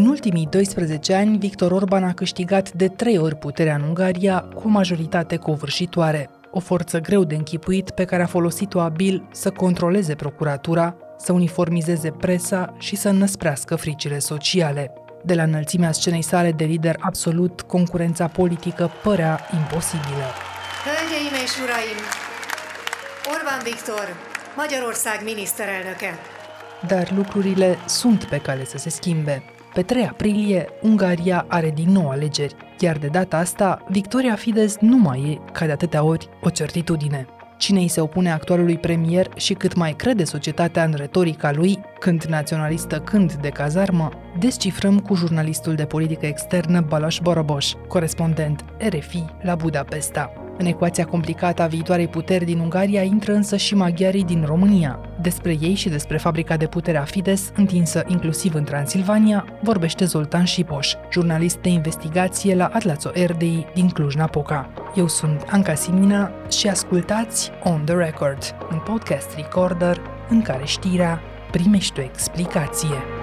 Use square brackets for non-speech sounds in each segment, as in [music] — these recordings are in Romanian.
În ultimii 12 ani, Victor Orban a câștigat de trei ori puterea în Ungaria cu o majoritate covârșitoare. O forță greu de închipuit pe care a folosit-o abil să controleze procuratura, să uniformizeze presa și să înăsprească fricile sociale. De la înălțimea scenei sale de lider absolut, concurența politică părea imposibilă. Hölgyeim és uraim! Orbán Viktor, Magyarország miniszterelnöke. Dar lucrurile sunt pe cale să se schimbe. Pe 3 aprilie, Ungaria are din nou alegeri, iar de data asta, victoria Fidesz nu mai e, ca de atâtea ori, o certitudine. Cine îi se opune actualului premier și cât mai crede societatea în retorica lui, când naționalistă, când de cazarmă, descifrăm cu jurnalistul de politică externă Balas Boroboș, corespondent RFI la Budapesta. În ecuația complicată a viitoarei puteri din Ungaria intră însă și maghiarii din România. Despre ei și despre fabrica de putere a Fides, întinsă inclusiv în Transilvania, vorbește Zoltan Șipoș, jurnalist de investigație la Atlazo Erdei din Cluj-Napoca. Eu sunt Anca Simina și ascultați On The Record, un podcast recorder în care știrea primește o explicație.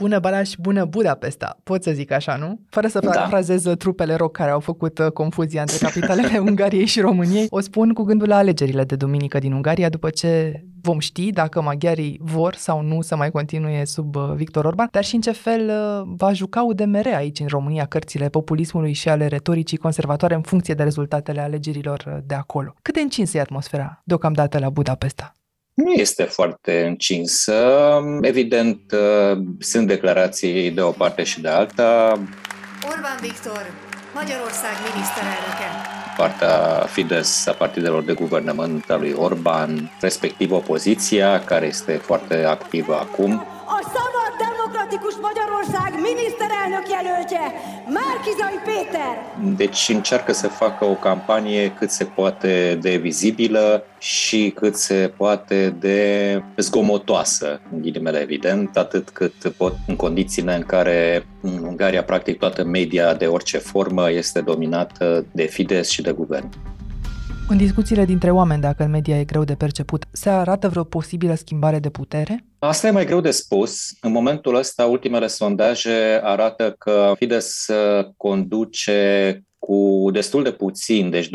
Bună Balaș, bună Budapesta, pot să zic așa, nu? Fără să parafrazez da. trupele rock care au făcut uh, confuzia între capitalele [laughs] Ungariei și României, o spun cu gândul la alegerile de duminică din Ungaria, după ce vom ști dacă maghiarii vor sau nu să mai continue sub uh, Victor Orban, dar și în ce fel uh, va juca UDMR aici în România cărțile populismului și ale retoricii conservatoare în funcție de rezultatele alegerilor de acolo. Cât de încinsă e atmosfera deocamdată la Budapesta? Nu este foarte încinsă. Evident, sunt declarații de o parte și de alta. Orbán Viktor, Magyarország miniszterelnöke. Partea Fidesz a partidelor de guvernământ a lui Orban, respectiv opoziția, care este foarte activă acum. Demokratikus Magyarország miniszterelnök jelöltje, Márkizai Péter. Deci încearcă să facă o campanie cât se poate de vizibilă și cât se poate de zgomotoasă, în ghilimele evident, atât cât pot în condițiile în care în Ungaria practic toată media de orice formă este dominată de Fidesz și de guvern. În discuțiile dintre oameni, dacă în media e greu de perceput, se arată vreo posibilă schimbare de putere? Asta e mai greu de spus. În momentul ăsta, ultimele sondaje arată că Fidesz conduce cu destul de puțin, deci 2-3%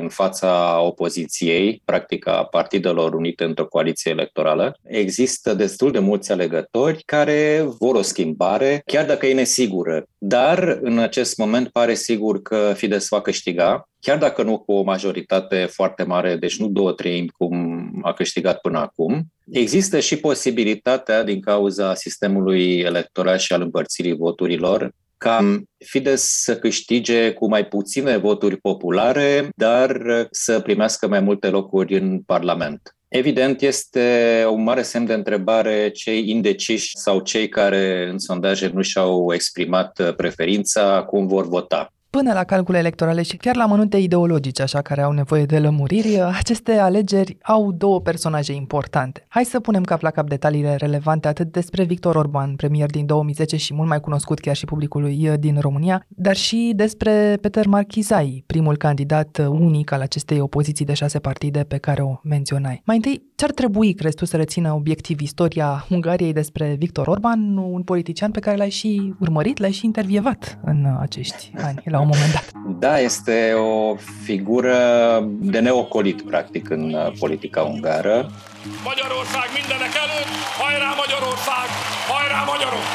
în fața opoziției, practic a partidelor unite într-o coaliție electorală. Există destul de mulți alegători care vor o schimbare, chiar dacă e nesigură. Dar în acest moment pare sigur că Fidesz va câștiga, chiar dacă nu cu o majoritate foarte mare, deci nu două treimi cum a câștigat până acum. Există și posibilitatea, din cauza sistemului electoral și al împărțirii voturilor, ca Fidesz să câștige cu mai puține voturi populare, dar să primească mai multe locuri în Parlament. Evident, este un mare semn de întrebare cei indeciși sau cei care în sondaje nu și-au exprimat preferința, cum vor vota până la calcule electorale și chiar la mănunte ideologice, așa, care au nevoie de lămuriri, aceste alegeri au două personaje importante. Hai să punem cap la cap detaliile relevante atât despre Victor Orban, premier din 2010 și mult mai cunoscut chiar și publicului uh, din România, dar și despre Peter Marchizai, primul candidat uh, unic al acestei opoziții de șase partide pe care o menționai. Mai întâi, ce-ar trebui, crezi tu, să rețină obiectiv istoria Ungariei despre Victor Orban, un politician pe care l-ai și urmărit, l-ai și intervievat în acești ani, la un moment dat? Da, este o figură de neocolit, practic, în politica ungară. Magyarország mindenek előtt, hajrá Magyarország, hajrá magyarok!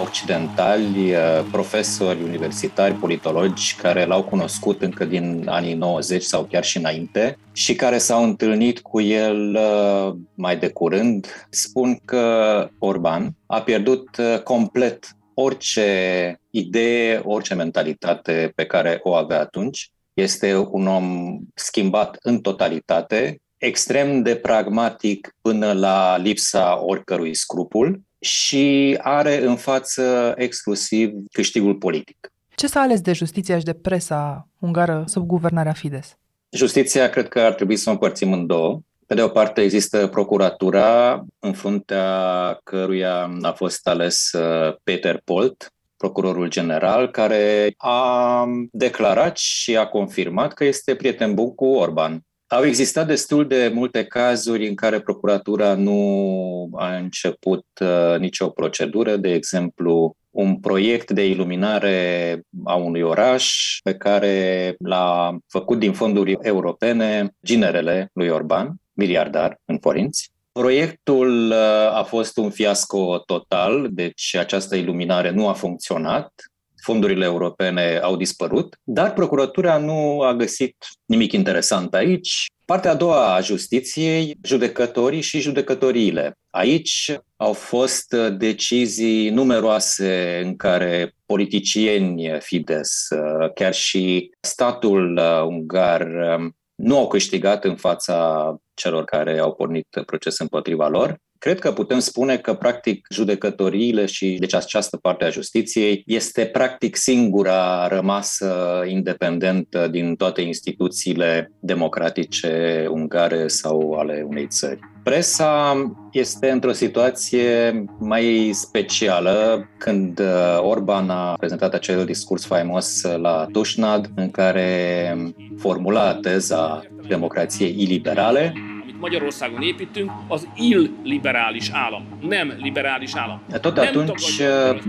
occidentali, uh, profesori universitari, politologi care l-au cunoscut încă din anii 90 sau chiar și înainte și care s-au întâlnit cu el uh, mai de curând, spun că Orban a pierdut uh, complet orice idee, orice mentalitate pe care o avea atunci. Este un om schimbat în totalitate, extrem de pragmatic până la lipsa oricărui scrupul și are în față exclusiv câștigul politic. Ce s-a ales de justiția și de presa ungară sub guvernarea Fidesz? Justiția cred că ar trebui să o împărțim în două. Pe de o parte există procuratura, în fruntea căruia a fost ales uh, Peter Polt, procurorul general, care a declarat și a confirmat că este prieten bun cu Orban Au existat destul de multe cazuri în care procuratura nu a început uh, nicio procedură, de exemplu, un proiect de iluminare a unui oraș pe care l-a făcut din fonduri europene ginerele lui Orban, miliardar în forinți. Proiectul uh, a fost un fiasco total, deci această iluminare nu a funcționat fondurile europene au dispărut, dar procuratura nu a găsit nimic interesant aici. Partea a doua a justiției, judecătorii și judecătoriile. Aici au fost decizii numeroase în care politicieni Fides, chiar și statul ungar nu au câștigat în fața celor care au pornit proces împotriva lor. Cred că putem spune că, practic, judecătoriile și deci această parte a justiției este, practic, singura rămasă independentă din toate instituțiile democratice ungare sau ale unei țări. Presa este într-o situație mai specială când uh, Orban a prezentat acel discurs faimos la Tushnad în care formula teza democrației iliberale Magyarországon építünk, az illiberális állam, nem liberális állam. Tot atunci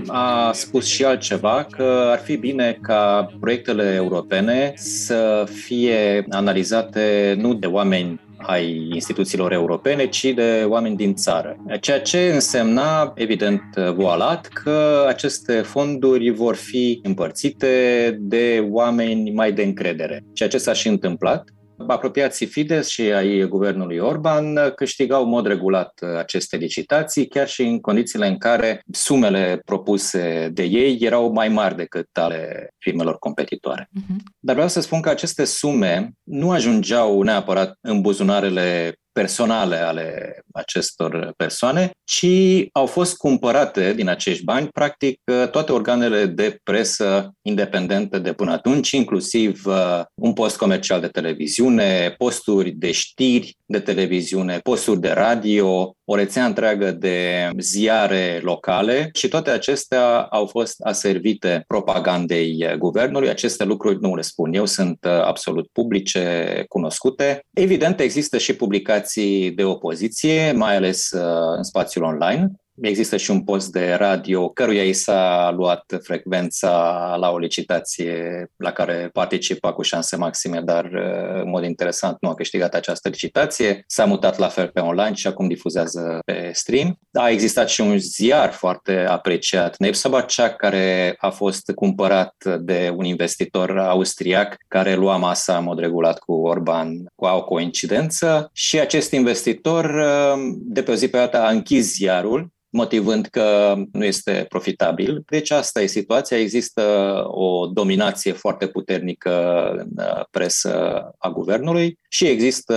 a spus și altceva, că ar fi bine ca proiectele europene să fie analizate nu de oameni ai instituțiilor europene, ci de oameni din țară. Ceea ce însemna, evident, voalat, că aceste fonduri vor fi împărțite de oameni mai de încredere. Ceea ce s-a și întâmplat apropiații Fides și ai guvernului Orban câștigau în mod regulat aceste licitații, chiar și în condițiile în care sumele propuse de ei erau mai mari decât ale firmelor competitoare. Uh-huh. Dar vreau să spun că aceste sume nu ajungeau neapărat în buzunarele personale ale acestor persoane, ci au fost cumpărate din acești bani, practic, toate organele de presă independente de până atunci, inclusiv uh, un post comercial de televiziune, posturi de știri de televiziune, posturi de radio, o rețea întreagă de ziare locale și toate acestea au fost aservite propagandei guvernului. Aceste lucruri nu le spun eu, sunt uh, absolut publice, cunoscute. Evident, există și publicații de opoziție, mai ales uh, în spațiul online, Există și un post de radio căruia i s-a luat frecvența la o licitație la care participa cu șanse maxime, dar uh, în mod interesant nu a câștigat această licitație. S-a mutat la fel pe online și acum difuzează pe stream. A existat și un ziar foarte apreciat, Nepsabaceac, care a fost cumpărat de un investitor austriac care lua masa în mod regulat cu Orban cu o coincidență și acest investitor uh, de pe o zi pe alta a închis ziarul motivând că nu este profitabil. Deci asta e situația. Există o dominație foarte puternică în uh, presă a guvernului și există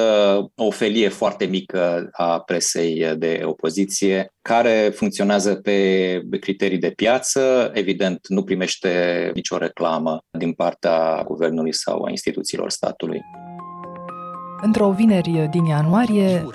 o felie foarte mică a presei de opoziție care funcționează pe criterii de piață. Evident, nu primește nicio reclamă din partea guvernului sau a instituțiilor statului. Într-o vineri din ianuarie,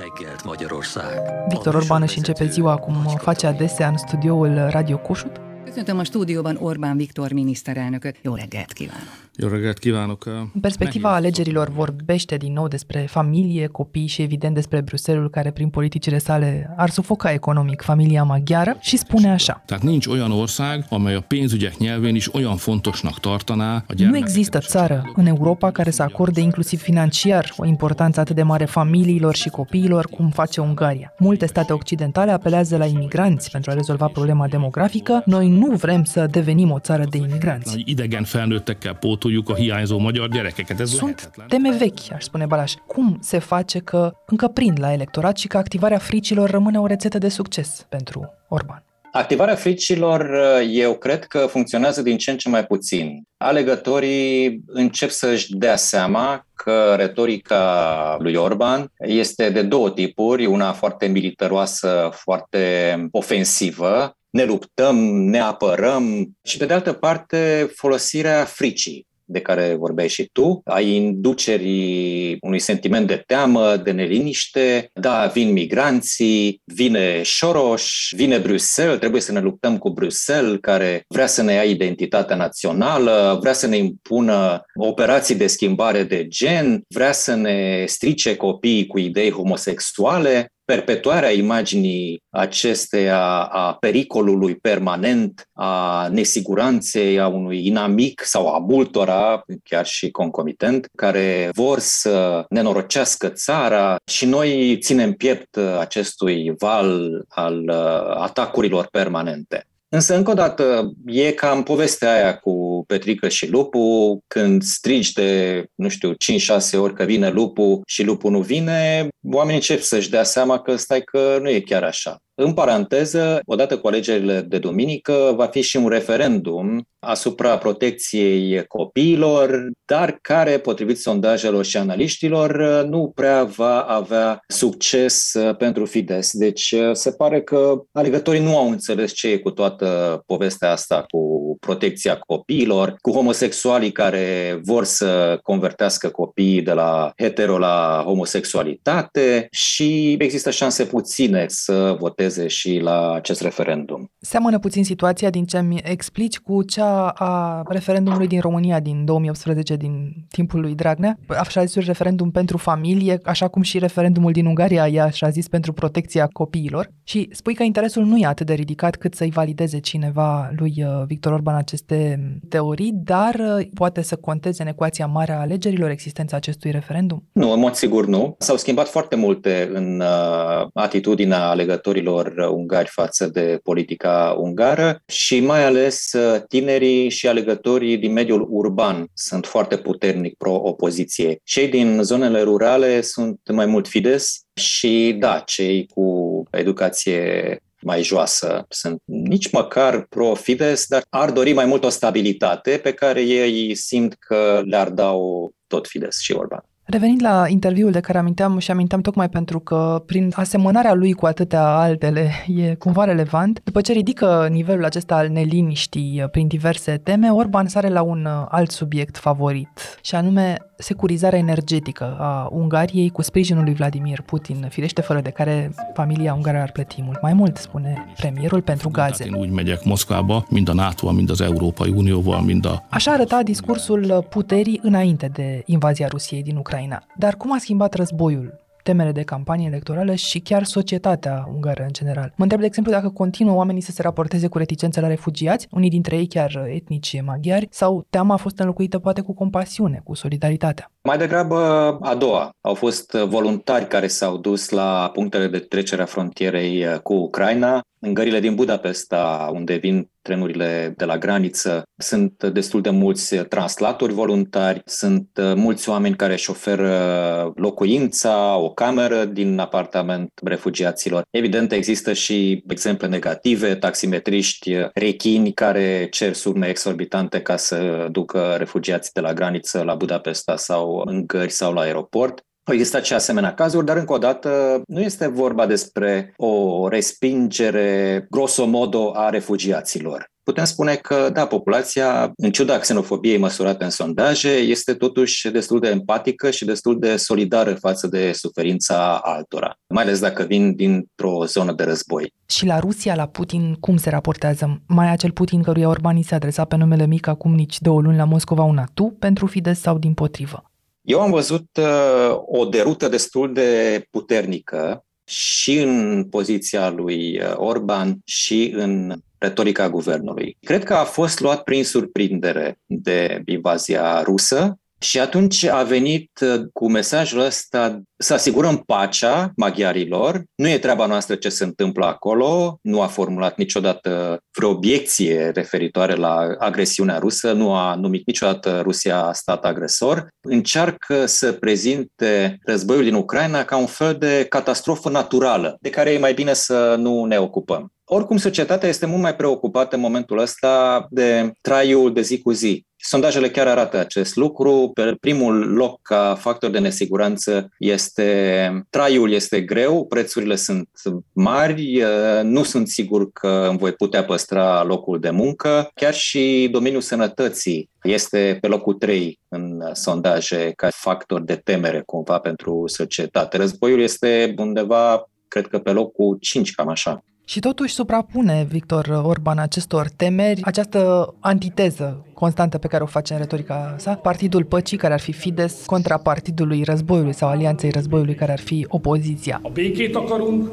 Victor Orban își începe ziua cum face adesea în studioul Radio Kossuth. Köszöntöm a stúdióban Orbán Viktor miniszterelnököt. Jó reggelt kívánok! Jó reggelt kívánok! În perspectiva alegerilor vorbește din nou despre familie, copii și evident despre Bruselul care prin politicile sale ar sufoca economic familia maghiară și spune așa. Tehát nincs olyan ország, amely a pénzügyek nyelvén is olyan fontosnak tartaná a Nu există țară în Europa care să acorde inclusiv financiar o importanță atât de mare familiilor și copiilor cum face Ungaria. Multe state occidentale apelează la imigranți pentru a rezolva problema demografică. Noi nu vrem să devenim o țară de imigranți. Idegen felnőttekkel pótoljuk pótoljuk a hiányzó magyar gyerekeket. Ez Sunt teme vechi, aș spune Balaș. Cum se face că încă prind la electorat și că activarea fricilor rămâne o rețetă de succes pentru Orban? Activarea fricilor, eu cred că funcționează din ce în ce mai puțin. Alegătorii încep să-și dea seama că retorica lui Orban este de două tipuri, una foarte militaroasă, foarte ofensivă, ne luptăm, ne apărăm și pe de altă parte folosirea fricii de care vorbeai și tu, a inducerii unui sentiment de teamă, de neliniște. Da, vin migranții, vine Soros, vine Bruxelles, trebuie să ne luptăm cu Bruxelles, care vrea să ne ia identitatea națională, vrea să ne impună operații de schimbare de gen, vrea să ne strice copiii cu idei homosexuale perpetuarea imaginii acesteia a pericolului permanent, a nesiguranței, a unui inamic sau a multora, chiar și concomitent, care vor să nenorocească țara și noi ținem piept acestui val al uh, atacurilor permanente. Însă, încă o dată, e cam povestea aia cu Petrică și lupul, când strigi de, nu știu, 5-6 ori că vine lupul și lupul nu vine, oamenii încep să-și dea seama că stai că nu e chiar așa. În paranteză, odată cu alegerile de duminică, va fi și un referendum asupra protecției copiilor, dar care, potrivit sondajelor și analiștilor, nu prea va avea succes pentru Fides. Deci se pare că alegătorii nu au înțeles ce e cu toată povestea asta cu protecția copiilor, cu homosexualii care vor să convertească copiii de la hetero la homosexualitate și există șanse puține să voteze voteze și la acest referendum. Seamănă puțin situația din ce mi explici cu cea a referendumului din România din 2018, din timpul lui Dragnea. Așa zis referendum pentru familie, așa cum și referendumul din Ungaria i-a așa zis pentru protecția copiilor. Și spui că interesul nu e atât de ridicat cât să-i valideze cineva lui uh, Victor Orban aceste teorii, dar uh, poate să conteze în ecuația mare a alegerilor existența acestui referendum? Nu, în mod sigur nu. S-au schimbat foarte multe în uh, atitudinea alegătorilor alegătorilor ungari față de politica ungară și mai ales uh, tinerii și alegătorii din mediul urban sunt foarte puternic pro-opoziție. Cei din zonele rurale sunt mai mult Fides și da, cei cu educație mai joasă. Sunt nici măcar pro-Fides, dar ar dori mai mult o stabilitate pe care ei simt că le-ar da tot Fides și Orban. Revenind la interviul de care aminteam și aminteam tocmai pentru că prin asemănarea lui cu atâtea altele e cumva relevant, după ce ridică nivelul acesta al neliniștii prin diverse teme, Orban sare la un alt subiect favorit și anume securizarea energetică a Ungariei cu sprijinul lui Vladimir Putin, firește fără de care familia ungară ar plăti mult mai mult, spune premierul pentru gaze. Én úgy megyek Moszkvába, mind a NATO, mind az Európai Unióval, mind a... Așa arăta discursul puterii înainte de invazia Rusiei din Ucraina. Dar cum a schimbat războiul temele de campanie electorală și chiar societatea ungară în general. Mă întreb, de exemplu, dacă continuă oamenii să se raporteze cu reticență la refugiați, unii dintre ei chiar etnici maghiari, sau teama a fost înlocuită poate cu compasiune, cu solidaritatea. Mai degrabă a doua. Au fost voluntari care s-au dus la punctele de trecere a frontierei cu Ucraina. În gările din Budapesta, unde vin trenurile de la graniță, sunt destul de mulți translatori voluntari, sunt mulți oameni care își oferă locuința, o cameră din apartament refugiaților. Evident, există și exemple negative, taximetriști rechini care cer sume exorbitante ca să ducă refugiații de la graniță la Budapesta sau în gări sau la aeroport. Au existat și asemenea cazuri, dar încă o dată nu este vorba despre o respingere grosomodo a refugiaților. Putem spune că, da, populația, în ciuda xenofobiei măsurate în sondaje, este totuși destul de empatică și destul de solidară față de suferința altora, mai ales dacă vin dintr-o zonă de război. Și la Rusia, la Putin, cum se raportează? Mai acel Putin căruia Orbani se adresa pe numele mic acum nici două luni la Moscova un atu pentru Fidesz sau din potrivă? Eu am văzut uh, o derută destul de puternică și în poziția lui uh, Orban și în retorica guvernului. Cred că a fost luat prin surprindere de invazia rusă și atunci a venit uh, cu mesajul ăsta să asigurăm pacea maghiarilor. Nu e treaba noastră ce se întâmplă acolo. Nu a formulat niciodată vreo obiecție referitoare la agresiunea rusă. Nu a numit niciodată Rusia stat agresor. Încearcă să prezinte războiul din Ucraina ca un fel de catastrofă naturală, de care e mai bine să nu ne ocupăm. Oricum, societatea este mult mai preocupată în momentul ăsta de traiul de zi cu zi sondajele chiar arată acest lucru. Pe primul loc ca factor de nesiguranță este traiul este greu, prețurile sunt mari, nu sunt sigur că îmi voi putea păstra locul de muncă. Chiar și domeniul sănătății este pe locul 3 în sondaje ca factor de temere cumva pentru societate. Războiul este undeva, cred că pe locul 5, cam așa. Și totuși suprapune Victor Orban acestor temeri această antiteză constantă pe care o face în retorica sa, Partidul Păcii, care ar fi Fides, contra Partidului Războiului sau Alianței Războiului, care ar fi opoziția. A békét akarunk,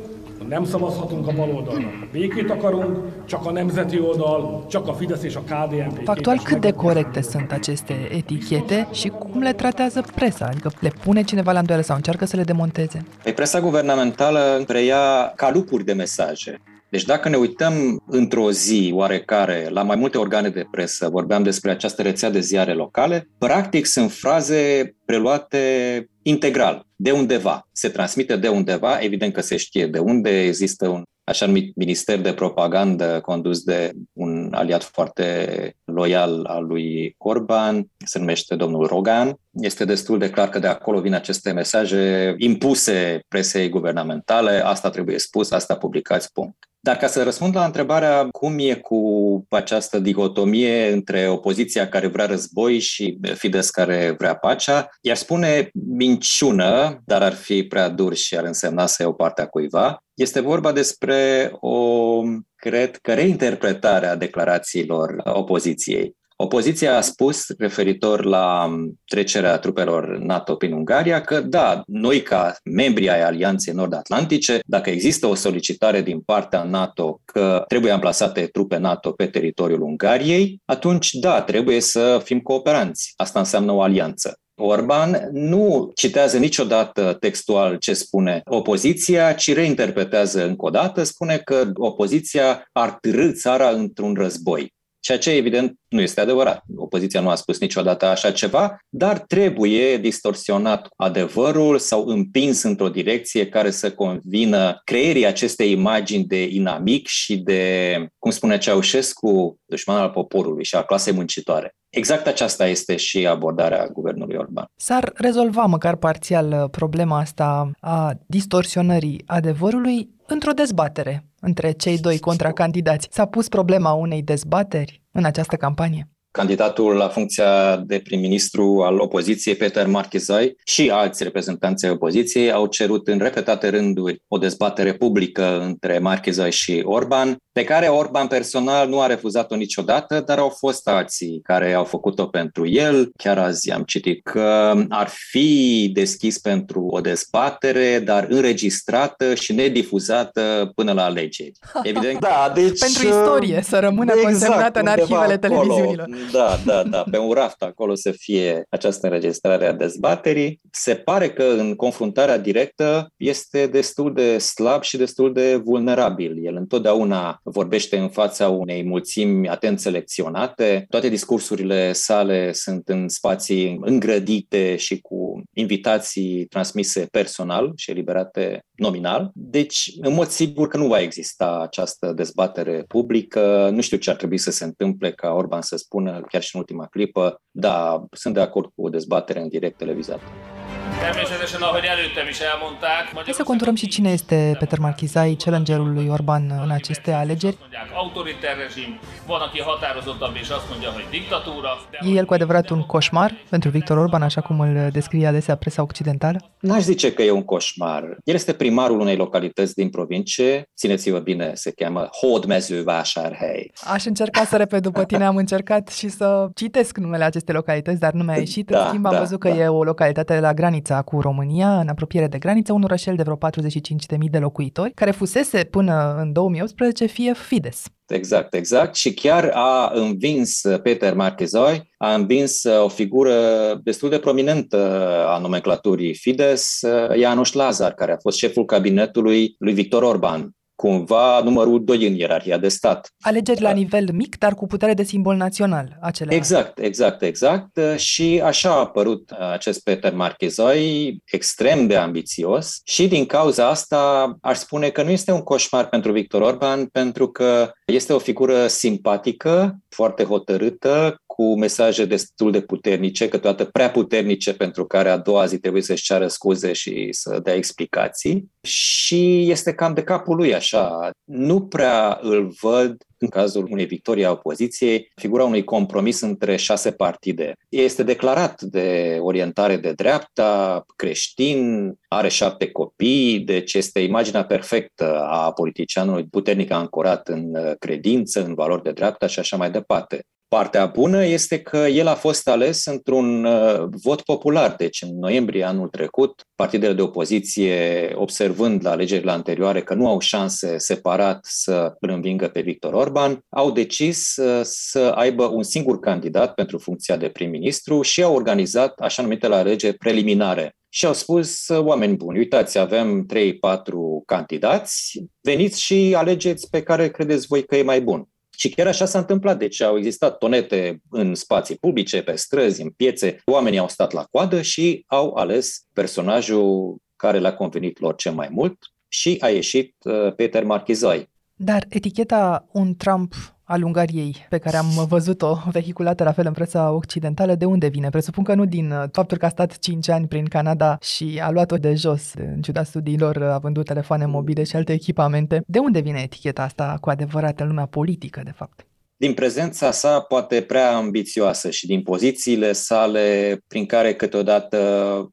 nem szavazhatunk a baloldalra. Békét akarunk, csak a nemzeti oldal, csak a Fidesz és a KDNP. Factual cât de corecte sunt aceste etichete și cum le tratează presa? Adică le pune cineva la îndoială sau încearcă să le demonteze? Păi presa guvernamentală preia calupuri de mesaje. Deci dacă ne uităm într-o zi oarecare la mai multe organe de presă, vorbeam despre această rețea de ziare locale, practic sunt fraze preluate integral, de undeva. Se transmite de undeva, evident că se știe de unde există un așa numit minister de propagandă condus de un aliat foarte loial al lui Orban, se numește domnul Rogan. Este destul de clar că de acolo vin aceste mesaje impuse presei guvernamentale, asta trebuie spus, asta publicați, punct. Dar ca să răspund la întrebarea cum e cu această dicotomie între opoziția care vrea război și Fides care vrea pacea, i-aș spune minciună, dar ar fi prea dur și ar însemna să iau partea cuiva. Este vorba despre o, cred că, reinterpretare a declarațiilor opoziției. Opoziția a spus, referitor la trecerea trupelor NATO prin Ungaria, că da, noi ca membri ai Alianței Nord-Atlantice, dacă există o solicitare din partea NATO că trebuie amplasate trupe NATO pe teritoriul Ungariei, atunci da, trebuie să fim cooperanți. Asta înseamnă o alianță. Orban nu citează niciodată textual ce spune opoziția, ci reinterpretează încă o dată, spune că opoziția ar târâ țara într-un război. Ceea ce, evident, nu este adevărat. Opoziția nu a spus niciodată așa ceva, dar trebuie distorsionat adevărul sau împins într-o direcție care să convină creierii acestei imagini de inamic și de, cum spune Ceaușescu, dușman al poporului și a clasei muncitoare. Exact aceasta este și abordarea guvernului Orban. S-ar rezolva măcar parțial problema asta a distorsionării adevărului într-o dezbatere între cei doi contracandidați. S-a pus problema unei dezbateri în această campanie? Candidatul la funcția de prim-ministru al opoziției, Peter Marchizai, și alți reprezentanți ai opoziției au cerut în repetate rânduri o dezbatere publică între Marchizai și Orban, pe care Orban personal nu a refuzat-o niciodată, dar au fost alții care au făcut-o pentru el. Chiar azi am citit că ar fi deschis pentru o dezbatere, dar înregistrată și nedifuzată până la alegeri. [laughs] Evident. da, deci, pentru istorie, să rămână exact, consemnată în arhivele acolo. televiziunilor. Da, da, da, pe un raft acolo să fie această înregistrare a dezbaterii. Se pare că în confruntarea directă este destul de slab și destul de vulnerabil. El întotdeauna vorbește în fața unei mulțimi atent selecționate. Toate discursurile sale sunt în spații îngrădite și cu invitații transmise personal și eliberate nominal. Deci, în mod sigur că nu va exista această dezbatere publică. Nu știu ce ar trebui să se întâmple ca Orban să spună, chiar și în ultima clipă, da, sunt de acord cu o dezbatere în direct televizată. Természetesen, ahogy előttem is elmondták... Hai să conturăm și cine este Peter Marchizai, challengerul lui Orban în aceste alegeri. E el cu adevărat un coșmar pentru Victor Orban, așa cum îl descrie adesea presa occidentală? N-aș zice că e un coșmar. El este primarul unei localități din provincie, țineți-vă bine, se cheamă Hódmezővásárhely. Aș încerca să repet după [laughs] tine, am încercat și să citesc numele acestei localități, dar nu mi-a ieșit. Da, în schimb, am da, văzut că da. e o localitate la graniță granița cu România, în apropiere de graniță, un orășel de vreo 45.000 de locuitori, care fusese până în 2018 fie Fides. Exact, exact. Și chiar a învins Peter Marchezoi, a învins o figură destul de prominentă a nomenclaturii Fides, Janusz Lazar, care a fost șeful cabinetului lui Victor Orban cumva numărul 2 în ierarhia de stat. Alegeri la nivel mic, dar cu putere de simbol național. Acelea. Exact, exact, exact. Și așa a apărut acest Peter Marchezoi, extrem de ambițios și din cauza asta aș spune că nu este un coșmar pentru Victor Orban, pentru că este o figură simpatică, foarte hotărâtă, cu mesaje destul de puternice, câteodată prea puternice, pentru care a doua zi trebuie să-și ceară scuze și să dea explicații. Și este cam de capul lui așa. Nu prea îl văd în cazul unei victorii a opoziției, figura unui compromis între șase partide. Este declarat de orientare de dreapta, creștin, are șapte copii, deci este imaginea perfectă a politicianului puternic ancorat în credință, în valori de dreapta și așa mai departe. Partea bună este că el a fost ales într-un uh, vot popular, deci în noiembrie anul trecut, partidele de opoziție, observând la alegerile anterioare că nu au șanse separat să îl învingă pe Victor Orban, au decis uh, să aibă un singur candidat pentru funcția de prim-ministru și au organizat așa numitele alegeri preliminare și au spus, oameni buni, uitați, avem 3-4 candidați, veniți și alegeți pe care credeți voi că e mai bun. Și chiar așa s-a întâmplat. Deci au existat tonete în spații publice, pe străzi, în piețe. Oamenii au stat la coadă și au ales personajul care le-a convenit lor cel mai mult și a ieșit uh, Peter Marchizai. Dar eticheta un Trump al Ungariei, pe care am văzut-o vehiculată la fel în presa occidentală, de unde vine? Presupun că nu din uh, faptul că a stat 5 ani prin Canada și a luat-o de jos, în ciuda studiilor, a vândut telefoane mobile și alte echipamente. De unde vine eticheta asta cu adevărat în lumea politică, de fapt? Din prezența sa poate prea ambițioasă și din pozițiile sale prin care câteodată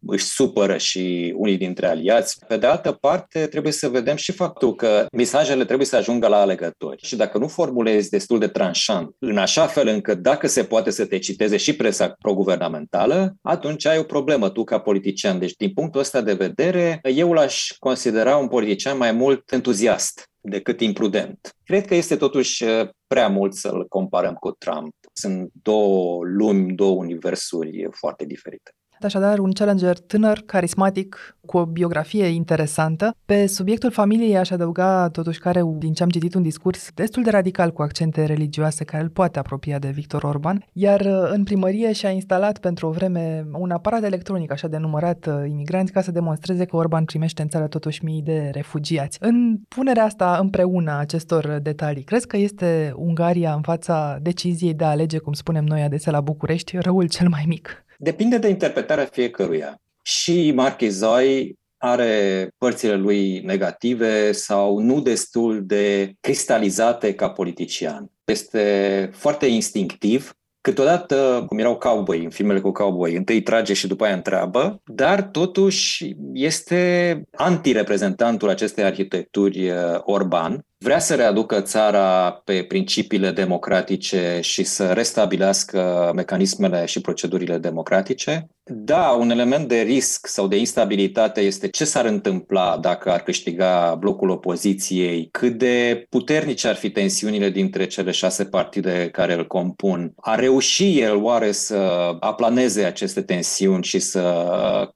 își supără și unii dintre aliați. Pe de altă parte, trebuie să vedem și faptul că mesajele trebuie să ajungă la alegători. Și dacă nu formulezi destul de tranșant, în așa fel încât dacă se poate să te citeze și presa proguvernamentală, atunci ai o problemă tu ca politician. Deci, din punctul ăsta de vedere, eu l-aș considera un politician mai mult entuziast decât imprudent. Cred că este totuși uh, prea mult să-l comparăm cu Trump. Sunt două lumi, două universuri foarte diferite. Așadar, un challenger tânăr, carismatic, cu o biografie interesantă. Pe subiectul familiei aș adăuga totuși care, din ce am citit, un discurs destul de radical cu accente religioase care îl poate apropia de Victor Orban, iar uh, în primărie și-a instalat pentru o vreme un aparat electronic așa de numărat uh, imigranți ca să demonstreze că Orban primește în țară totuși mii de refugiați. În punerea asta împreună acestor detalii, crezi că este Ungaria în fața deciziei de a alege, cum spunem noi adesea la București, răul cel mai mic? Depinde de interpretarea fiecăruia. Și Marchezai are părțile lui negative sau nu destul de cristalizate ca politician. Este foarte instinctiv, câteodată, cum erau cowboy, în filmele cu cowboy, întâi trage și după aia întreabă, dar totuși este antireprezentantul acestei arhitecturi uh, Orban, vrea să readucă țara pe principiile democratice și să restabilească mecanismele și procedurile democratice. Da, un element de risc sau de instabilitate este ce s-ar întâmpla dacă ar câștiga blocul opoziției, cât de puternice ar fi tensiunile dintre cele șase partide care îl compun. A reuși el oare să aplaneze aceste tensiuni și să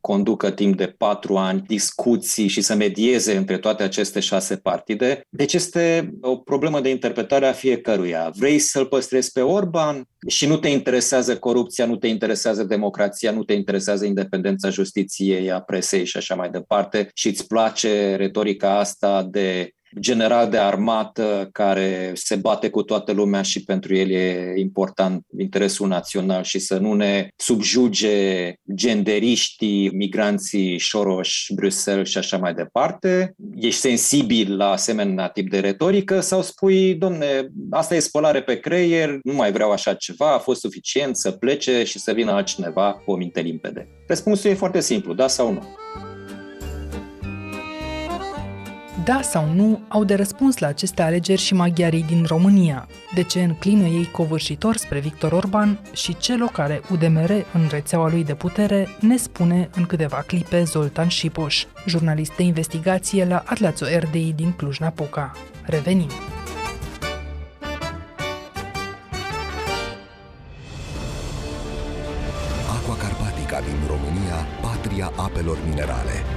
conducă timp de patru ani discuții și să medieze între toate aceste șase partide? Deci este este o problemă de interpretare a fiecăruia. Vrei să-l păstrezi pe Orban și nu te interesează corupția, nu te interesează democrația, nu te interesează independența justiției, a presei și așa mai departe și îți place retorica asta de general de armată care se bate cu toată lumea și pentru el e important interesul național și să nu ne subjuge genderiștii, migranții Soros, Bruxelles și așa mai departe. Ești sensibil la asemenea tip de retorică sau spui, domne, asta e spălare pe creier, nu mai vreau așa ceva, a fost suficient să plece și să vină altcineva cu o minte limpede? Răspunsul e foarte simplu, da sau nu. Da sau nu au de răspuns la aceste alegeri și maghiarii din România, de ce înclină ei covârșitor spre Victor Orban și ce locare UDMR în rețeaua lui de putere ne spune în câteva clipe Zoltan Șipoș, jurnalist de investigație la Atlațul RDI din Cluj-Napoca. Revenim! Aqua Carpatica din România, patria apelor minerale.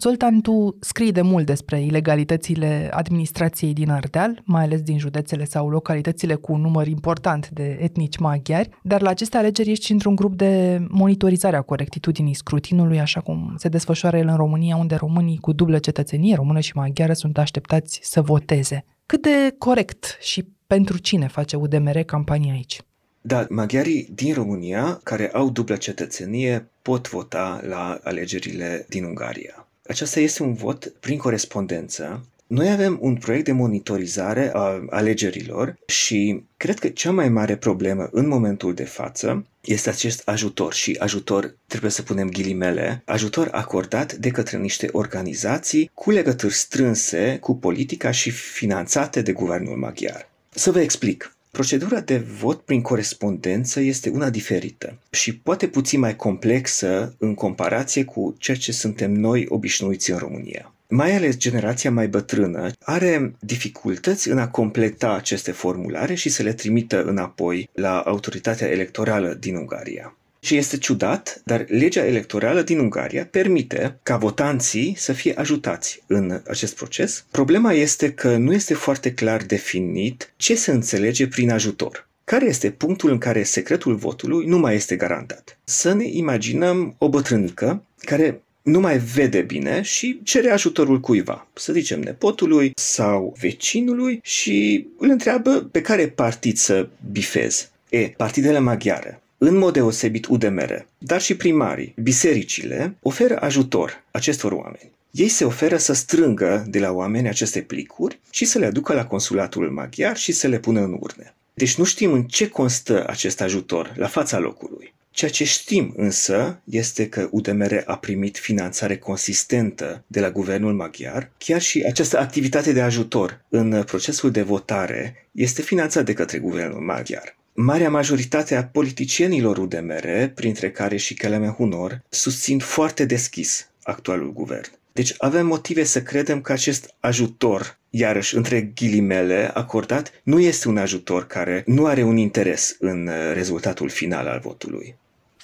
Zoltan, tu scrii de mult despre ilegalitățile administrației din Ardeal, mai ales din județele sau localitățile cu un număr important de etnici maghiari, dar la aceste alegeri ești într-un grup de monitorizare a corectitudinii scrutinului, așa cum se desfășoară el în România, unde românii cu dublă cetățenie, română și maghiară, sunt așteptați să voteze. Cât de corect și pentru cine face UDMR campanie aici. Da, maghiarii din România care au dublă cetățenie pot vota la alegerile din Ungaria. Aceasta este un vot prin corespondență noi avem un proiect de monitorizare a alegerilor și cred că cea mai mare problemă în momentul de față este acest ajutor și ajutor, trebuie să punem ghilimele, ajutor acordat de către niște organizații cu legături strânse cu politica și finanțate de guvernul maghiar. Să vă explic. Procedura de vot prin corespondență este una diferită și poate puțin mai complexă în comparație cu ceea ce suntem noi obișnuiți în România mai ales generația mai bătrână, are dificultăți în a completa aceste formulare și să le trimită înapoi la autoritatea electorală din Ungaria. Și este ciudat, dar legea electorală din Ungaria permite ca votanții să fie ajutați în acest proces. Problema este că nu este foarte clar definit ce se înțelege prin ajutor. Care este punctul în care secretul votului nu mai este garantat? Să ne imaginăm o bătrânică care nu mai vede bine și cere ajutorul cuiva, să zicem nepotului sau vecinului și îl întreabă pe care partid să bifez. E, partidele maghiare, în mod deosebit UDMR, dar și primarii, bisericile, oferă ajutor acestor oameni. Ei se oferă să strângă de la oameni aceste plicuri și să le aducă la consulatul maghiar și să le pună în urne. Deci nu știm în ce constă acest ajutor la fața locului. Ceea ce știm însă este că UDMR a primit finanțare consistentă de la guvernul maghiar, chiar și această activitate de ajutor în procesul de votare este finanțat de către guvernul maghiar. Marea majoritate a politicienilor UDMR, printre care și Keleme Hunor, susțin foarte deschis actualul guvern. Deci avem motive să credem că acest ajutor, iarăși între ghilimele, acordat, nu este un ajutor care nu are un interes în rezultatul final al votului.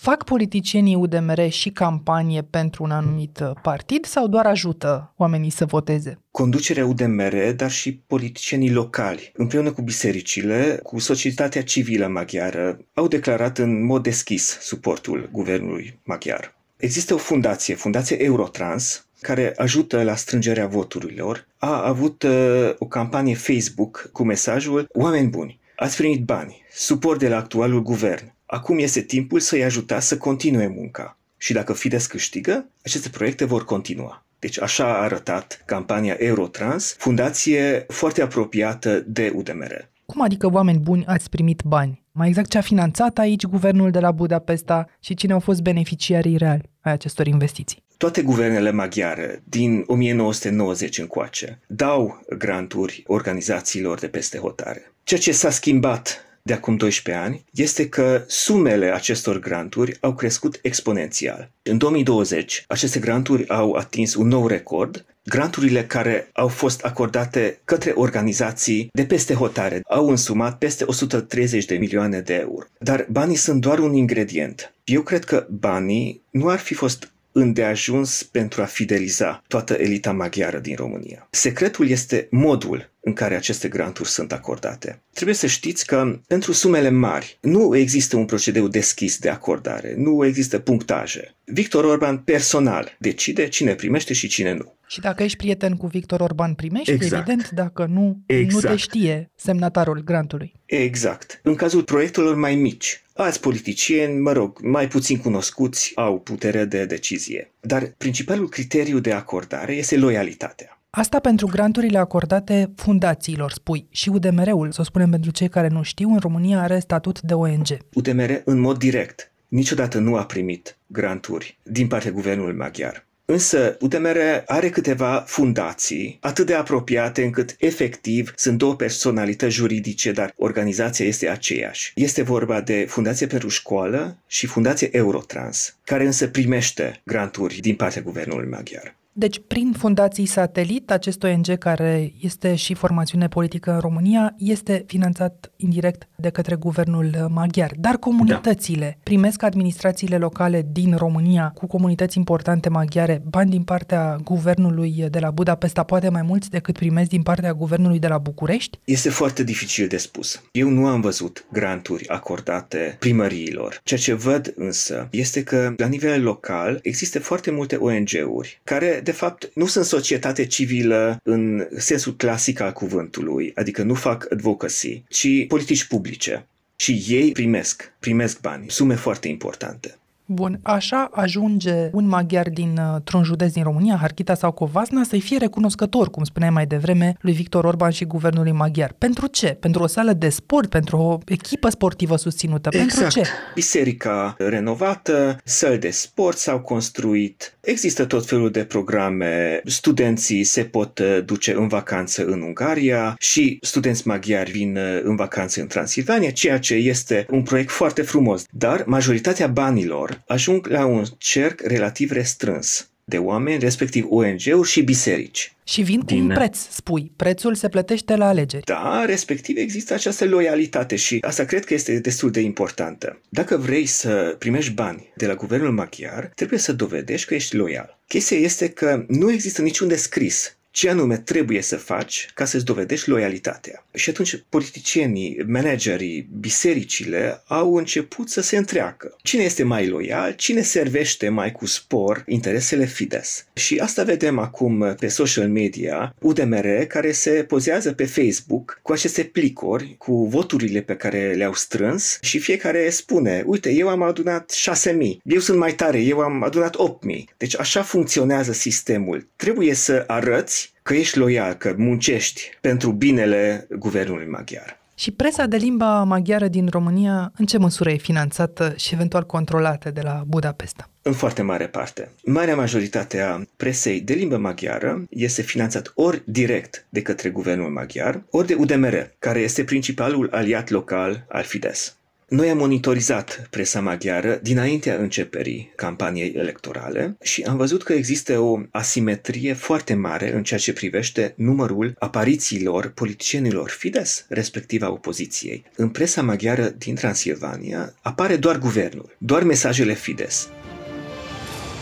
Fac politicienii UDMR și campanie pentru un anumit uh, partid sau doar ajută oamenii să voteze? Conducerea UDMR, dar și politicienii locali, împreună cu bisericile, cu societatea civilă maghiară, au declarat în mod deschis suportul guvernului maghiar. Există o fundație, Fundația Eurotrans, care ajută la strângerea voturilor. A avut uh, o campanie Facebook cu mesajul Oameni buni, ați primit bani, suport de la actualul guvern, Acum este timpul să-i ajuta să continue munca. Și dacă Fides câștigă, aceste proiecte vor continua. Deci așa a arătat campania Eurotrans, fundație foarte apropiată de UDMR. Cum adică oameni buni ați primit bani? Mai exact ce a finanțat aici guvernul de la Budapesta și cine au fost beneficiarii reali ai acestor investiții? Toate guvernele maghiare din 1990 încoace dau granturi organizațiilor de peste hotare. Ceea ce s-a schimbat de acum 12 ani este că sumele acestor granturi au crescut exponențial. În 2020, aceste granturi au atins un nou record. Granturile care au fost acordate către organizații de peste hotare au însumat peste 130 de milioane de euro. Dar banii sunt doar un ingredient. Eu cred că banii nu ar fi fost îndeajuns pentru a fideliza toată elita maghiară din România. Secretul este modul în care aceste granturi sunt acordate. Trebuie să știți că pentru sumele mari nu există un procedeu deschis de acordare, nu există punctaje. Victor Orban personal decide cine primește și cine nu. Și dacă ești prieten cu Victor Orban, primești, exact. evident, dacă nu, exact. nu te exact. știe semnatarul grantului. Exact. În cazul proiectelor mai mici, alți politicieni, mă rog, mai puțin cunoscuți, au putere de decizie. Dar principalul criteriu de acordare este loialitatea. Asta pentru granturile acordate fundațiilor, spui. Și UDMR-ul, să o spunem pentru cei care nu știu, în România are statut de ONG. UDMR, în mod direct, niciodată nu a primit granturi din partea guvernului maghiar. Însă UDMR are câteva fundații atât de apropiate încât efectiv sunt două personalități juridice, dar organizația este aceeași. Este vorba de Fundație pentru Școală și Fundație Eurotrans, care însă primește granturi din partea guvernului maghiar. Deci, prin fundații satelit, acest ONG, care este și formațiune politică în România, este finanțat indirect de către guvernul maghiar. Dar comunitățile da. primesc administrațiile locale din România cu comunități importante maghiare bani din partea guvernului de la Budapesta, poate mai mulți decât primesc din partea guvernului de la București? Este foarte dificil de spus. Eu nu am văzut granturi acordate primăriilor. Ceea ce văd însă este că la nivel local există foarte multe ONG-uri care de fapt, nu sunt societate civilă în sensul clasic al cuvântului, adică nu fac advocacy, ci politici publice. Și ei primesc, primesc bani, sume foarte importante. Bun, așa ajunge un maghiar dintr-un județ din România, Harchita sau Covasna, să-i fie recunoscător, cum spuneai mai devreme, lui Victor Orban și guvernului maghiar. Pentru ce? Pentru o sală de sport? Pentru o echipă sportivă susținută? Exact. Pentru ce? Biserica renovată, săli de sport s-au construit, există tot felul de programe, studenții se pot uh, duce în vacanță în Ungaria și studenți maghiari vin uh, în vacanță în Transilvania, ceea ce este un proiect foarte frumos. Dar majoritatea banilor ajung la un cerc relativ restrâns de oameni, respectiv ONG-uri și biserici. Și vin cu un preț, spui. Prețul se plătește la alegeri. Da, respectiv există această loialitate și asta cred că este destul de importantă. Dacă vrei să primești bani de la guvernul maghiar, trebuie să dovedești că ești loial. Chestia este că nu există niciun descris ce anume trebuie să faci ca să-ți dovedești loialitatea. Și atunci politicienii, managerii, bisericile au început să se întreacă. Cine este mai loial? Cine servește mai cu spor interesele Fides? Și asta vedem acum pe social media, UDMR care se pozează pe Facebook cu aceste plicuri, cu voturile pe care le-au strâns și fiecare spune, uite, eu am adunat 6.000, eu sunt mai tare, eu am adunat 8.000. Deci așa funcționează sistemul. Trebuie să arăți că ești loial, că muncești pentru binele guvernului maghiar. Și presa de limba maghiară din România, în ce măsură e finanțată și eventual controlată de la Budapesta? În foarte mare parte. Marea majoritate a presei de limbă maghiară este finanțat ori direct de către guvernul maghiar, ori de UDMR, care este principalul aliat local al Fidesz. Noi am monitorizat presa maghiară dinaintea începerii campaniei electorale și am văzut că există o asimetrie foarte mare în ceea ce privește numărul aparițiilor politicienilor Fides, respectiv a opoziției. În presa maghiară din Transilvania apare doar guvernul, doar mesajele Fides.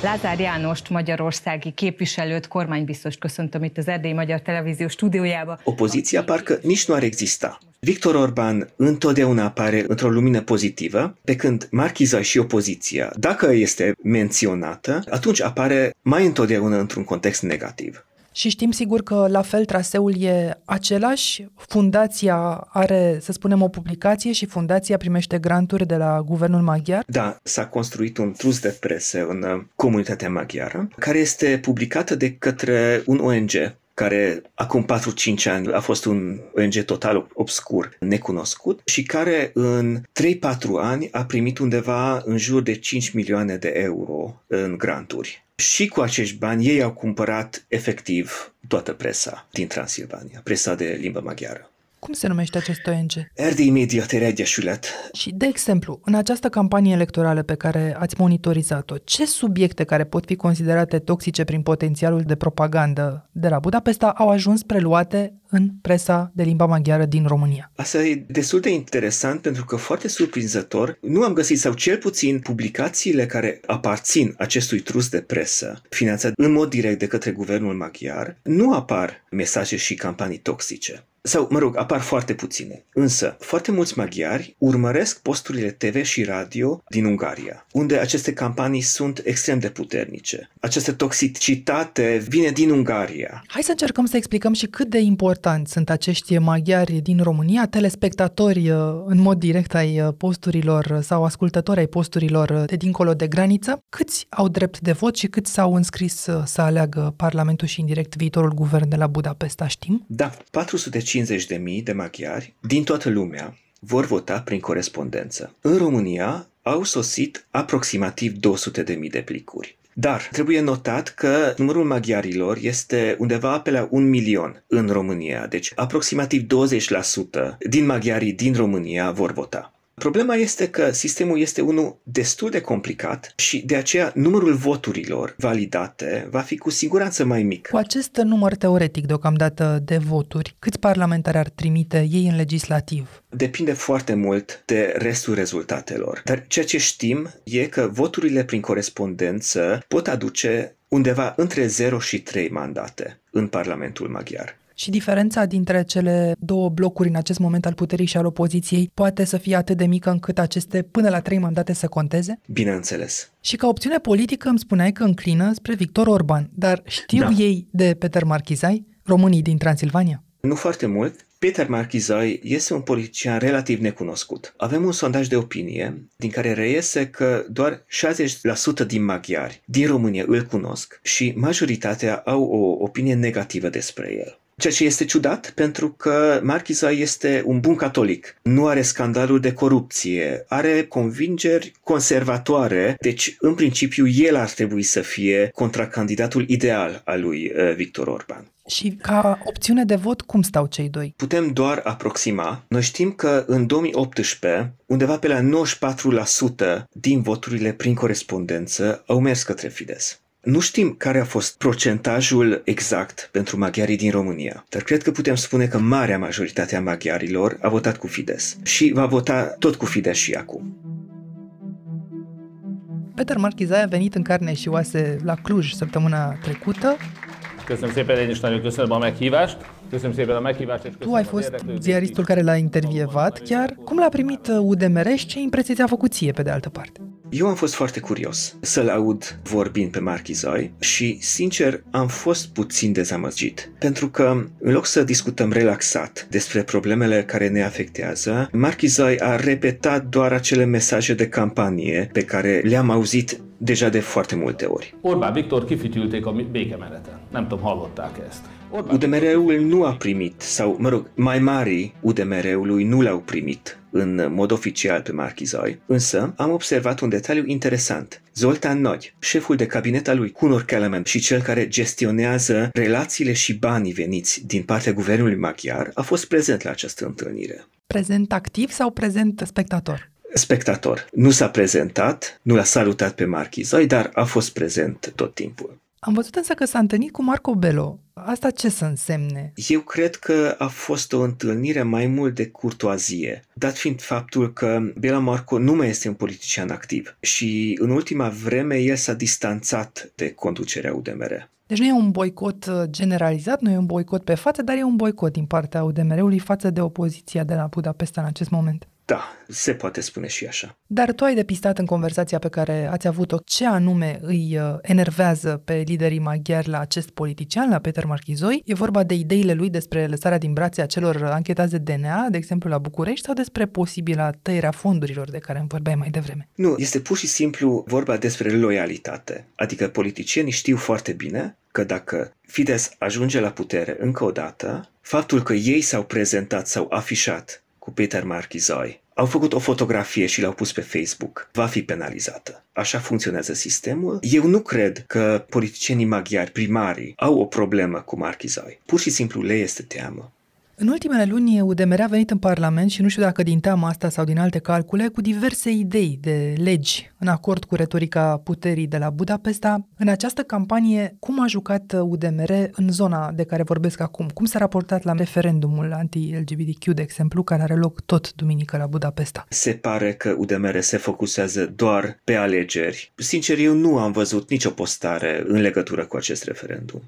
Lázár Jánost, magyarországi képviselőt, kormánybiztos köszöntöm itt az Erdélyi Magyar Televízió stúdiójába. Opoziția parcă nici nu ar exista. Victor Orban întotdeauna apare într-o lumină pozitivă, pe când Marchiza și opoziția, dacă este menționată, atunci apare mai întotdeauna într-un context negativ. Și știm sigur că la fel traseul e același. Fundația are, să spunem, o publicație și fundația primește granturi de la guvernul maghiar? Da, s-a construit un trus de presă în uh, comunitatea maghiară, care este publicată de către un ONG care acum 4-5 ani a fost un ONG total obscur, necunoscut și care în 3-4 ani a primit undeva în jur de 5 milioane de euro în granturi. Și cu acești bani ei au cumpărat efectiv toată presa din Transilvania, presa de limbă maghiară. Cum se numește acest ONG? Erdély Médiatér Egyesület. Și, de exemplu, în această campanie electorală pe care ați monitorizat-o, ce subiecte care pot fi considerate toxice prin potențialul de propagandă de la Budapesta au ajuns preluate în presa de limba maghiară din România? Asta e destul de interesant pentru că foarte surprinzător nu am găsit sau cel puțin publicațiile care aparțin acestui trus de presă finanțat în mod direct de către guvernul maghiar nu apar mesaje și campanii toxice. Sau, mă rog, apar foarte puține. Însă, foarte mulți maghiari urmăresc posturile TV și radio din Ungaria, unde aceste campanii sunt extrem de puternice. Această toxicitate vine din Ungaria. Hai să încercăm să explicăm și cât de importanți sunt acești maghiari din România, telespectatori uh, în mod direct ai uh, posturilor sau ascultători ai posturilor de dincolo de graniță. Câți au drept de vot și câți s-au înscris uh, să aleagă Parlamentul și indirect viitorul guvern de la Budapesta, știm? Da, 400 150.000 de maghiari din toată lumea vor vota prin corespondență. În România au sosit aproximativ 200.000 de plicuri. Dar trebuie notat că numărul maghiarilor este undeva pe la un milion în România, deci aproximativ 20% din maghiarii din România vor vota. Problema este că sistemul este unul destul de complicat și de aceea numărul voturilor validate va fi cu siguranță mai mic. Cu acest număr teoretic deocamdată de voturi, câți parlamentari ar trimite ei în legislativ? Depinde foarte mult de restul rezultatelor. Dar ceea ce știm e că voturile prin corespondență pot aduce undeva între 0 și 3 mandate în Parlamentul maghiar. Și diferența dintre cele două blocuri în acest moment al puterii și al opoziției poate să fie atât de mică încât aceste până la trei mandate să conteze? Bineînțeles. Și ca opțiune politică îmi spuneai că înclină spre Victor Orban, dar știu da. ei de Peter Marchizai, românii din Transilvania? Nu foarte mult. Peter Marchizai este un politician relativ necunoscut. Avem un sondaj de opinie din care reiese că doar 60% din maghiari din România îl cunosc și majoritatea au o opinie negativă despre el. Ceea ce este ciudat pentru că Marchiza este un bun catolic, nu are scandaluri de corupție, are convingeri conservatoare, deci în principiu el ar trebui să fie contracandidatul ideal al lui uh, Victor Orban. Și ca opțiune de vot, cum stau cei doi? Putem doar aproxima. Noi știm că în 2018, undeva pe la 94% din voturile prin corespondență au mers către Fidesz. Nu știm care a fost procentajul exact pentru maghiarii din România, dar cred că putem spune că marea majoritate a maghiarilor a votat cu Fidesz și va vota tot cu Fidesz și acum. Peter Marchizai a venit în carne și oase la Cluj săptămâna trecută. Köszönöm szépen, én is nagyon köszönöm a meghívást. Köszönöm szépen a meghívást. És tu ai fost ziaristul care l-a intervievat chiar. Cum l-a primit UDMR și ce impresie ți-a făcut ție pe de altă parte? Eu am fost foarte curios să-l aud vorbind pe Marchizai și, sincer, am fost puțin dezamăgit. Pentru că, în loc să discutăm relaxat despre problemele care ne afectează, Marchizai a repetat doar acele mesaje de campanie pe care le-am auzit deja de foarte multe ori. Orbán Viktor kifütyülték a békemeneten. Nem tudom, hallották ezt. UDMR-ul nu a primit, sau, mă rog, mai mari UDMR-ului nu l-au primit în mod oficial pe Marchizai, însă am observat un detaliu interesant. Zoltan Nagy, șeful de cabinet al lui Cunor Kelemen și cel care gestionează relațiile și banii veniți din partea guvernului maghiar, a fost prezent la această întâlnire. Prezent activ sau prezent spectator? Spectator. Nu s-a prezentat, nu l-a salutat pe Marchizai, dar a fost prezent tot timpul. Am văzut însă că s-a întâlnit cu Marco Bello. Asta ce să însemne? Eu cred că a fost o întâlnire mai mult de curtoazie, dat fiind faptul că Bela Marco nu mai este un politician activ și în ultima vreme el s-a distanțat de conducerea UDMR. Deci nu e un boicot uh, generalizat, nu e un boicot pe față, dar e un boicot din partea UDMR-ului față de opoziția de la Budapesta în acest moment. Da, se poate spune și așa. Dar tu ai depistat în conversația pe care ați avut-o ce anume îi uh, enervează pe liderii maghiari la acest politician, la Peter Marchizoi. E vorba de ideile lui despre lăsarea din brațe a celor anchetați de DNA, de exemplu la București, sau despre posibila tăierea fondurilor de care îmi vorbeai mai devreme? Nu, este pur și simplu vorba despre loialitate. Adică politicienii știu foarte bine că dacă Fidesz ajunge la putere încă o dată, faptul că ei s-au prezentat, s-au afișat cu Peter Marchizai, au făcut o fotografie și l-au pus pe Facebook, va fi penalizată. Așa funcționează sistemul. Eu nu cred că politicienii maghiari, primarii, au o problemă cu Marchizai. Pur și simplu le este teamă. În ultimele luni, UDMR a venit în Parlament și nu știu dacă din teama asta sau din alte calcule, cu diverse idei de legi în acord cu retorica puterii de la Budapesta. În această campanie, cum a jucat UDMR în zona de care vorbesc acum? Cum s-a raportat la referendumul anti-LGBTQ, de exemplu, care are loc tot duminică la Budapesta? Se pare că UDMR se focusează doar pe alegeri. Sincer, eu nu am văzut nicio postare în legătură cu acest referendum.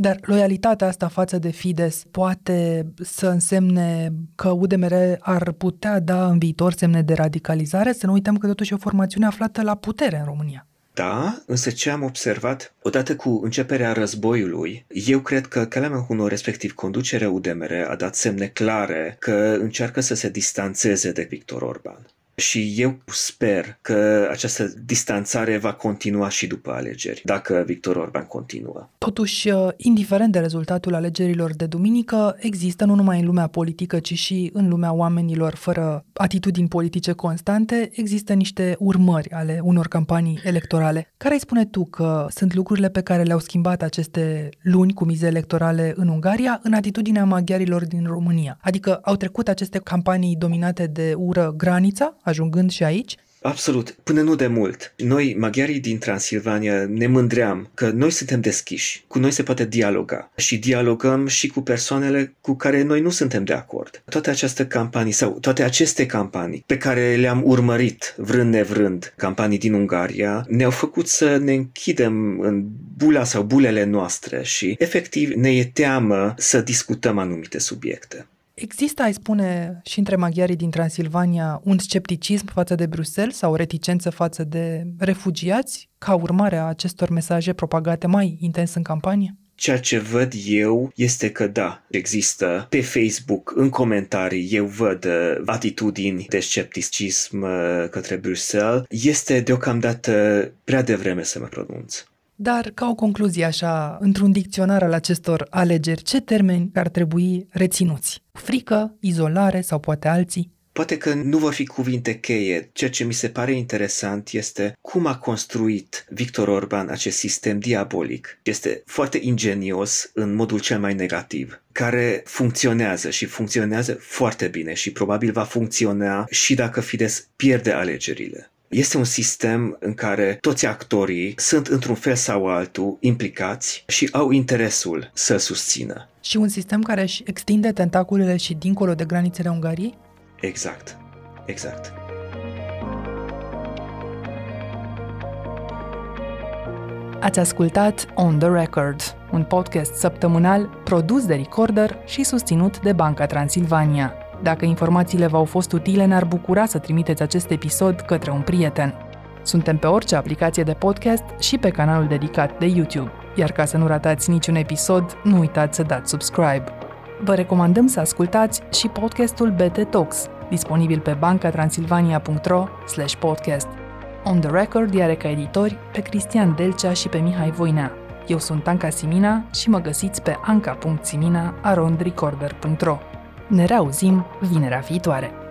Dar loialitatea asta față de Fides poate să însemne că UDMR ar putea da în viitor semne de radicalizare? Să nu uităm că totuși e o formațiune aflată la putere în România. Da, însă ce am observat, odată cu începerea războiului, eu cred că Kelemen respectiv conducerea UDMR, a dat semne clare că încearcă să se distanțeze de Victor Orban. Și eu sper că această distanțare va continua și după alegeri, dacă Victor Orban continuă. Totuși, uh, indiferent de rezultatul alegerilor de duminică, există nu numai în lumea politică, ci și în lumea oamenilor fără atitudini politice constante, există niște urmări ale unor campanii electorale. Care îi spune tu că sunt lucrurile pe care le-au schimbat aceste luni cu mize electorale în Ungaria în atitudinea maghiarilor din România? Adică au trecut aceste campanii dominate de ură granița, ajungând și aici? Absolut. Până nu de mult. Noi, maghiarii din Transilvania, ne mândream că noi suntem deschiși. Cu noi se poate dialoga. Și dialogăm și cu persoanele cu care noi nu suntem de acord. Toate aceste campanii sau toate aceste campanii pe care le-am urmărit vrând nevrând, campanii din Ungaria, ne-au făcut să ne închidem în bula sau bulele noastre și efectiv ne e teamă să discutăm anumite subiecte. Există, ai spune, și între maghiarii din Transilvania un scepticism față de Bruxelles sau o reticență față de refugiați ca urmare a acestor mesaje propagate mai intens în campanie? Ceea ce văd eu este că da, există pe Facebook, în comentarii, eu văd uh, atitudini de scepticism uh, către Bruxelles. Este deocamdată prea devreme să mă pronunț. Dar, ca o concluzie așa, într-un dicționar al acestor alegeri, ce termeni ar trebui reținuți? Frică, izolare sau poate alții? Poate că nu vor fi cuvinte cheie. Ceea ce mi se pare interesant este cum a construit Victor Orban acest sistem diabolic. Este foarte ingenios în modul cel mai negativ, care funcționează și funcționează foarte bine și probabil va funcționa și dacă Fidesz pierde alegerile. Este un sistem în care toți actorii sunt într-un fel sau altul implicați și au interesul să susțină. Și un sistem care își extinde tentaculele și dincolo de granițele Ungariei? Exact. Exact. Ați ascultat On The Record, un podcast săptămânal produs de Recorder și susținut de Banca Transilvania. Dacă informațiile v-au fost utile, ne-ar bucura să trimiteți acest episod către un prieten. Suntem pe orice aplicație de podcast și pe canalul dedicat de YouTube. Iar ca să nu ratați niciun episod, nu uitați să dați subscribe. Vă recomandăm să ascultați și podcastul BT Talks, disponibil pe bancatransilvania.ro podcast. On the Record are ca editori pe Cristian Delcea și pe Mihai Voinea. Eu sunt Anca Simina și mă găsiți pe anca.simina.arondrecorder.ro Ne reauzim vinerea viitoare!